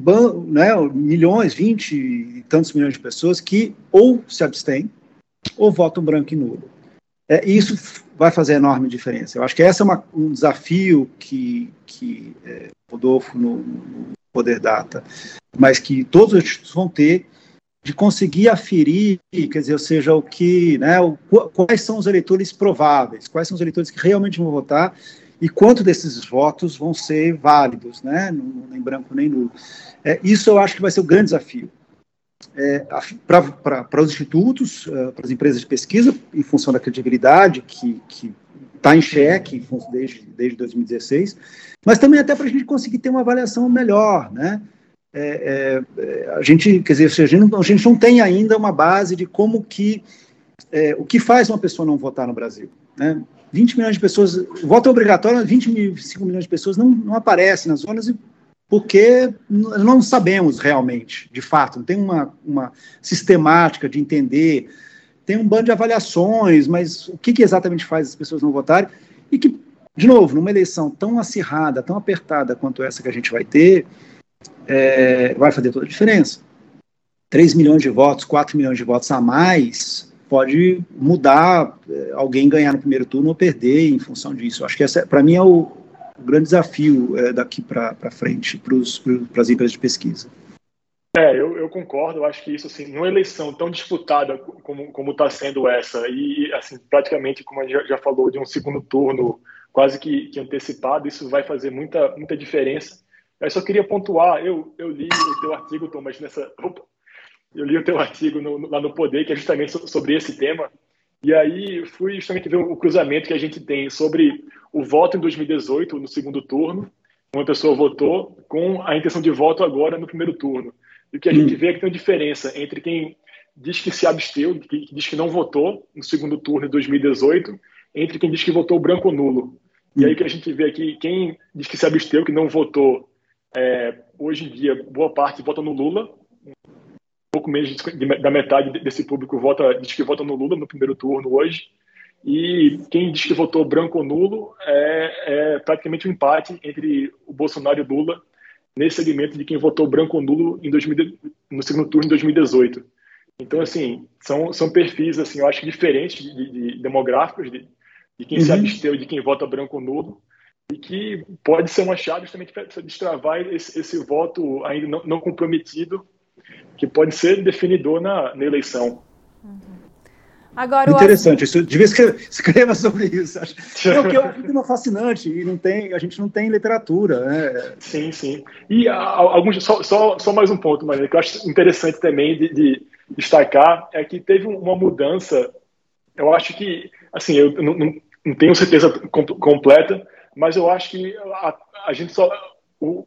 né, milhões, 20 e tantos milhões de pessoas que ou se abstêm ou votam branco e nulo. É, isso vai fazer enorme diferença. Eu acho que esse é uma, um desafio que, que é, Rodolfo, no, no Poder Data, mas que todos os institutos vão ter, de conseguir aferir, quer dizer, ou seja, o que, né, o, quais são os eleitores prováveis, quais são os eleitores que realmente vão votar e quanto desses votos vão ser válidos, né, nem branco nem nulo. É, isso eu acho que vai ser o grande desafio. É, para os institutos, uh, para as empresas de pesquisa, em função da credibilidade que está em xeque desde, desde 2016, mas também até para a gente conseguir ter uma avaliação melhor, né? É, é, é, a gente, quer dizer, a gente, não, a gente não tem ainda uma base de como que, é, o que faz uma pessoa não votar no Brasil, né? 20 milhões de pessoas, voto obrigatório, 25 milhões de pessoas não, não aparecem nas zonas porque não sabemos realmente, de fato, não tem uma, uma sistemática de entender, tem um bando de avaliações, mas o que, que exatamente faz as pessoas não votarem, e que, de novo, numa eleição tão acirrada, tão apertada quanto essa que a gente vai ter, é, vai fazer toda a diferença. 3 milhões de votos, 4 milhões de votos a mais pode mudar é, alguém ganhar no primeiro turno ou perder em função disso. Acho que essa, para mim, é o, o, grande desafio é, daqui para frente para as empresas de pesquisa. É, eu, eu, concordo. Eu acho que isso, assim, numa eleição tão disputada como está sendo essa, e assim, praticamente, como a gente já falou, de um segundo turno quase que, que antecipado, isso vai fazer muita, muita diferença. Eu só queria pontuar, eu, eu li o teu artigo, Thomas, nessa. Opa, eu li o teu artigo no, lá no Poder, que é justamente sobre esse tema. E aí fui justamente ver o cruzamento que a gente tem sobre o voto em 2018, no segundo turno. Uma pessoa votou com a intenção de voto agora no primeiro turno. E o que a gente vê é que tem uma diferença entre quem diz que se absteu, que diz que não votou no segundo turno de 2018, entre quem diz que votou branco nulo. E aí hum. que a gente vê aqui, quem diz que se absteu, que não votou é, hoje em dia, boa parte vota no Lula, pouco menos da metade desse público vota, diz que vota no Lula no primeiro turno hoje. E quem diz que votou branco ou nulo é, é praticamente um empate entre o Bolsonaro e o Lula nesse segmento de quem votou branco ou nulo em 2000, no segundo turno de 2018. Então, assim, são, são perfis, assim, eu acho diferentes de, de demográficos, de, de quem uhum. se absteu e de quem vota branco ou nulo e que pode ser uma chave justamente para destravar esse, esse, voto ainda não, não, comprometido, que pode ser definidor na, na eleição. Uhum. Agora, Interessante, isso, devia escrever, <laughs> escreva sobre isso. É o que eu acho é fascinante, e não tem, a gente não tem literatura. Né? Sim, sim. E a, alguns, só, só, só, mais um ponto, Maria, que eu acho interessante também de, de, destacar, é que teve uma mudança, eu acho que, assim, eu não, não, não tenho certeza completa, mas eu acho que a, a gente só. O,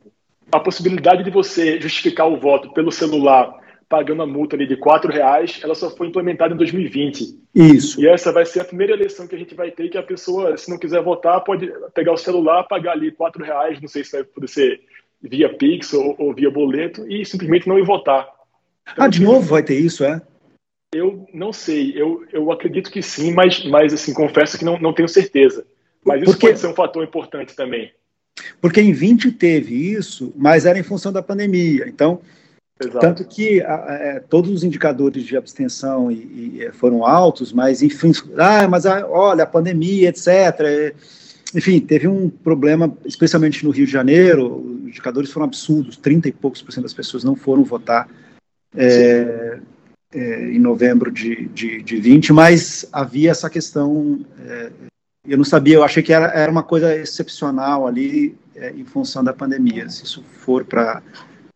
a possibilidade de você justificar o voto pelo celular pagando a multa ali de quatro reais, ela só foi implementada em 2020. Isso. E essa vai ser a primeira eleição que a gente vai ter que a pessoa, se não quiser votar, pode pegar o celular, pagar ali quatro reais, não sei se vai poder ser via Pix ou, ou via boleto e simplesmente não ir votar. Então, ah, de novo vai ter isso, é? Eu não sei, eu, eu acredito que sim, mas, mas assim, confesso que não, não tenho certeza. Mas isso Porque... pode ser um fator importante também. Porque em 20 teve isso, mas era em função da pandemia. Então, Exato. tanto que é, todos os indicadores de abstenção e, e, é, foram altos, mas enfim, ah, mas a, olha, a pandemia, etc. É, enfim, teve um problema, especialmente no Rio de Janeiro, os indicadores foram absurdos, 30 e poucos por cento das pessoas não foram votar. É, é, em novembro de, de, de 20, mas havia essa questão, eu não sabia, eu achei que era, era uma coisa excepcional ali é, em função da pandemia. Se isso for para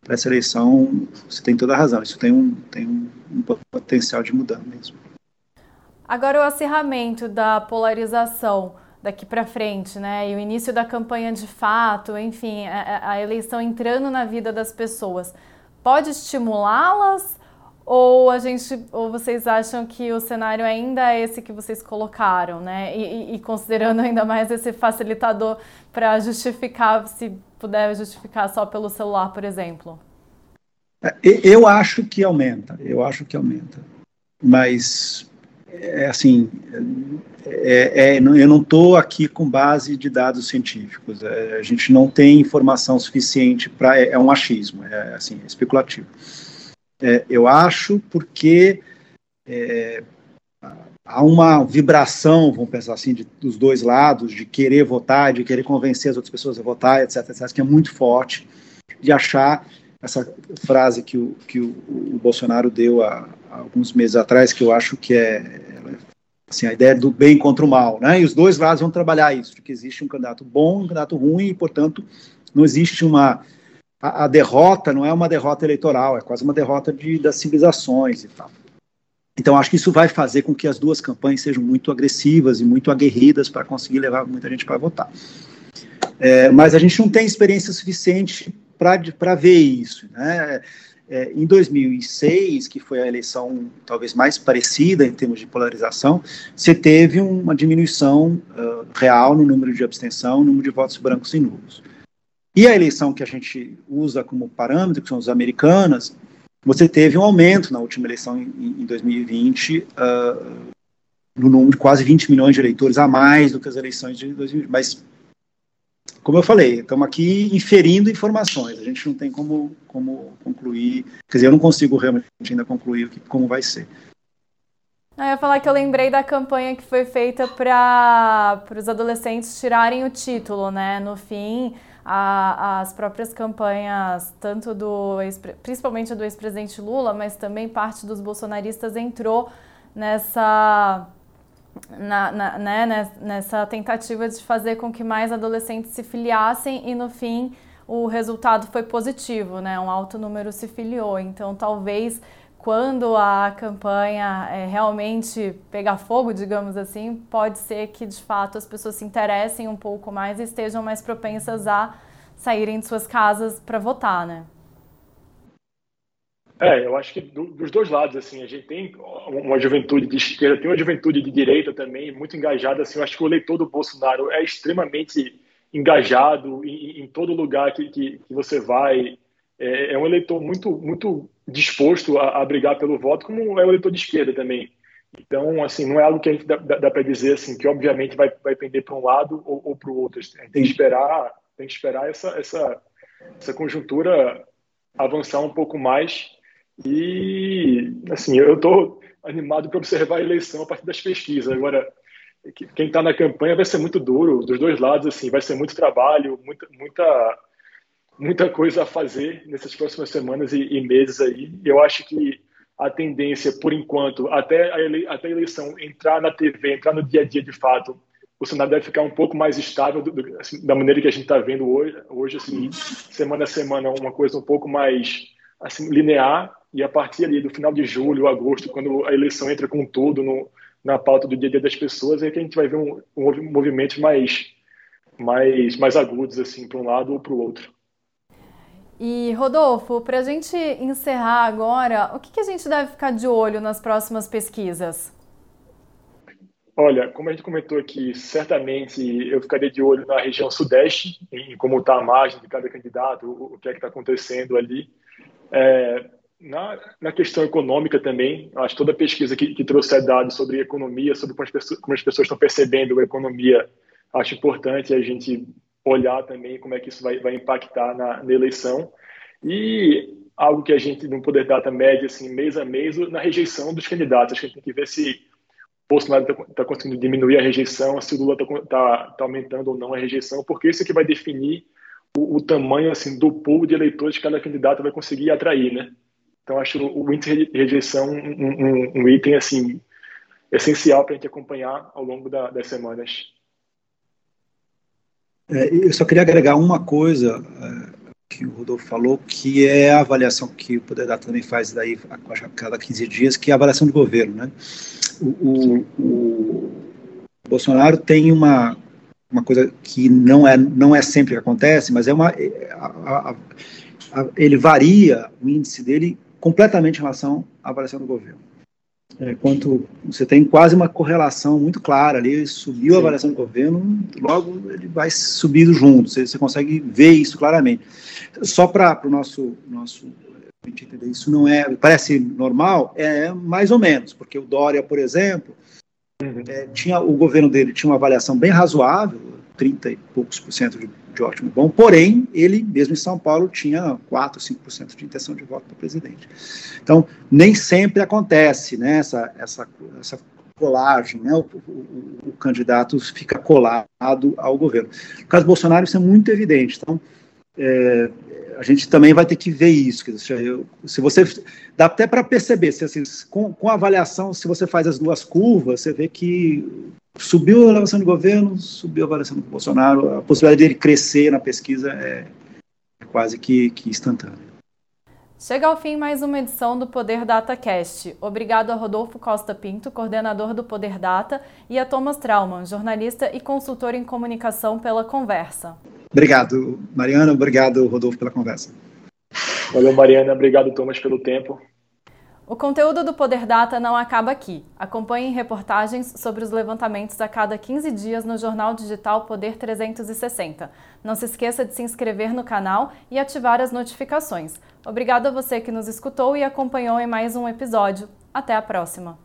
essa eleição, você tem toda a razão, isso tem um, tem um, um potencial de mudar mesmo. Agora, o acirramento da polarização daqui para frente, né? E o início da campanha de fato, enfim, a, a eleição entrando na vida das pessoas, pode estimulá-las ou a gente, ou vocês acham que o cenário ainda é esse que vocês colocaram, né? E, e considerando ainda mais esse facilitador para justificar, se puder justificar só pelo celular, por exemplo? É, eu acho que aumenta, eu acho que aumenta. Mas, é assim, é, é, eu não estou aqui com base de dados científicos. É, a gente não tem informação suficiente para. É, é, um achismo, é assim, especulativo. É, eu acho, porque é, há uma vibração, vamos pensar assim, de, dos dois lados, de querer votar, de querer convencer as outras pessoas a votar, etc, etc, que é muito forte, de achar essa frase que o, que o, o Bolsonaro deu há, há, alguns meses atrás, que eu acho que é assim, a ideia do bem contra o mal, né? E os dois lados vão trabalhar isso, de que existe um candidato bom, um candidato ruim, e, portanto, não existe uma a, a, derrota não é uma derrota eleitoral, é quase uma derrota de, das civilizações e tal. Então, acho que isso vai fazer com que as duas campanhas sejam muito agressivas e muito aguerridas para conseguir levar muita gente para votar. É, mas a gente não tem experiência suficiente para ver isso. Né? É, em 2006, que foi a eleição talvez mais parecida em termos de polarização, você teve uma diminuição uh, real no número de abstenção, no número de votos brancos e nulos. E a eleição que a gente usa como parâmetro, que são as americanas, você teve um aumento na última eleição em, em 2020, uh, ah, no número de quase 20 milhões de eleitores a mais do que as eleições de 2020. Mas, como eu falei, estamos aqui inferindo informações, a gente não tem como, como concluir, quer dizer, eu não consigo realmente ainda concluir como vai ser. Eu ia falar que eu lembrei da campanha que foi feita para os adolescentes tirarem o título, né? No fim, a, as próprias campanhas, tanto do principalmente do ex-presidente Lula, mas também parte dos bolsonaristas entrou nessa na, na, né, nessa tentativa de fazer com que mais adolescentes se filiassem e no fim o resultado foi positivo, né? Um alto número se filiou. Então talvez quando a campanha é, realmente pegar fogo, digamos assim, pode ser que de fato as pessoas se interessem um pouco mais e estejam mais propensas a saírem de suas casas para votar, né? É, eu acho que do, dos dois lados, assim, a gente tem uma juventude de esquerda, tem uma juventude de direita também, muito engajada, assim, eu acho que o eleitor do Bolsonaro é extremamente engajado em, em todo lugar que, que, que você vai, é, é, um eleitor muito, muito disposto a, a, brigar pelo voto, como é o eleitor de esquerda também. Então, assim, não é algo que a gente dá, dá, dá para dizer assim que obviamente vai, vai pender para um lado ou, ou para o outro. A gente tem que esperar, tem que esperar essa, essa, essa conjuntura avançar um pouco mais. E, assim, eu estou animado para observar a eleição a partir das pesquisas. Agora, quem está na campanha vai ser muito duro, dos dois lados, assim, vai ser muito trabalho, muita, muita muita coisa a fazer nessas próximas semanas e, e meses aí. Eu acho que a tendência, por enquanto, até a, ele, até a eleição entrar na TV, entrar no dia a dia de fato, o cenário deve ficar um pouco mais estável do, do, assim, da maneira que a gente está vendo hoje, hoje assim, semana a semana, uma coisa um pouco mais assim, linear, e a partir ali do final de julho, agosto, quando a eleição entra com tudo no, na pauta do dia a dia das pessoas, é que a gente vai ver um, um mais, mais, mais agudos, assim, para um lado ou para o outro. E Rodolfo, para a gente encerrar agora, o que, que, a gente deve ficar de olho nas próximas pesquisas? Olha, como a gente comentou aqui, certamente eu ficaria de olho na região sudeste, em como está a margem de cada candidato, o, que é que está acontecendo ali. É, na, na, questão econômica também, acho que toda pesquisa que, que trouxe dados sobre economia, sobre como as, pessoas, como as pessoas estão percebendo a economia, acho importante a gente olhar também como é que isso vai, vai impactar na, na eleição. E algo que a gente não poder data média, assim, mês a mês, na rejeição dos candidatos. Acho que a gente tem que ver se o Bolsonaro está tá conseguindo diminuir a rejeição, se o Lula está tá, tá aumentando ou não a rejeição, porque isso é que vai definir o, o, tamanho assim do pool de eleitores que cada candidato vai conseguir atrair, né? Então, acho o índice de rejeição um, um, um item assim essencial para a gente acompanhar ao longo da, das semanas. É, eu só queria agregar uma coisa é, que o Rodolfo falou, que é a avaliação que o Poder Data também faz daí a cada 15 dias, que é a avaliação do governo. Né? O, o, o Bolsonaro tem uma, uma coisa que não é, não é sempre que acontece, mas é uma. A, a, a, ele varia o índice dele completamente em relação à avaliação do governo. É, quanto você tem quase uma correlação muito clara ali, subiu Sim. a avaliação do governo, logo ele vai subindo junto, você, você consegue ver isso claramente. Só para o nosso, nosso entender, isso não é, parece normal, é mais ou menos, porque o Dória, por exemplo, uhum. é, tinha, o governo dele tinha uma avaliação bem razoável, 30 e poucos por cento de de ótimo bom, porém, ele, mesmo em São Paulo, tinha 4, 5% de intenção de voto para presidente. Então, nem sempre acontece né, essa, essa, essa colagem, né, o, o, o, candidato fica colado ao governo. No caso Bolsonaro, isso é muito evidente. Então, é, a gente também vai ter que ver isso. Se você dá até para perceber, se, assim, com, com a avaliação, se você faz as duas curvas, você vê que subiu a avaliação do governo, subiu a avaliação do Bolsonaro, a possibilidade dele crescer na pesquisa é, é quase que, que instantânea. Chega ao fim mais uma edição do Poder Data Cast. Obrigado a Rodolfo Costa Pinto, coordenador do Poder Data, e a Thomas Trauman, jornalista e consultor em comunicação, pela conversa. Obrigado, Mariana. Obrigado, Rodolfo, pela conversa. Valeu, Mariana. Obrigado, Thomas, pelo tempo. O conteúdo do Poder Data não acaba aqui. Acompanhe reportagens sobre os levantamentos a cada 15 dias no jornal digital Poder 360. Não se esqueça de se inscrever no canal e ativar as notificações. Obrigado a você que nos escutou e acompanhou em mais um episódio. Até a próxima!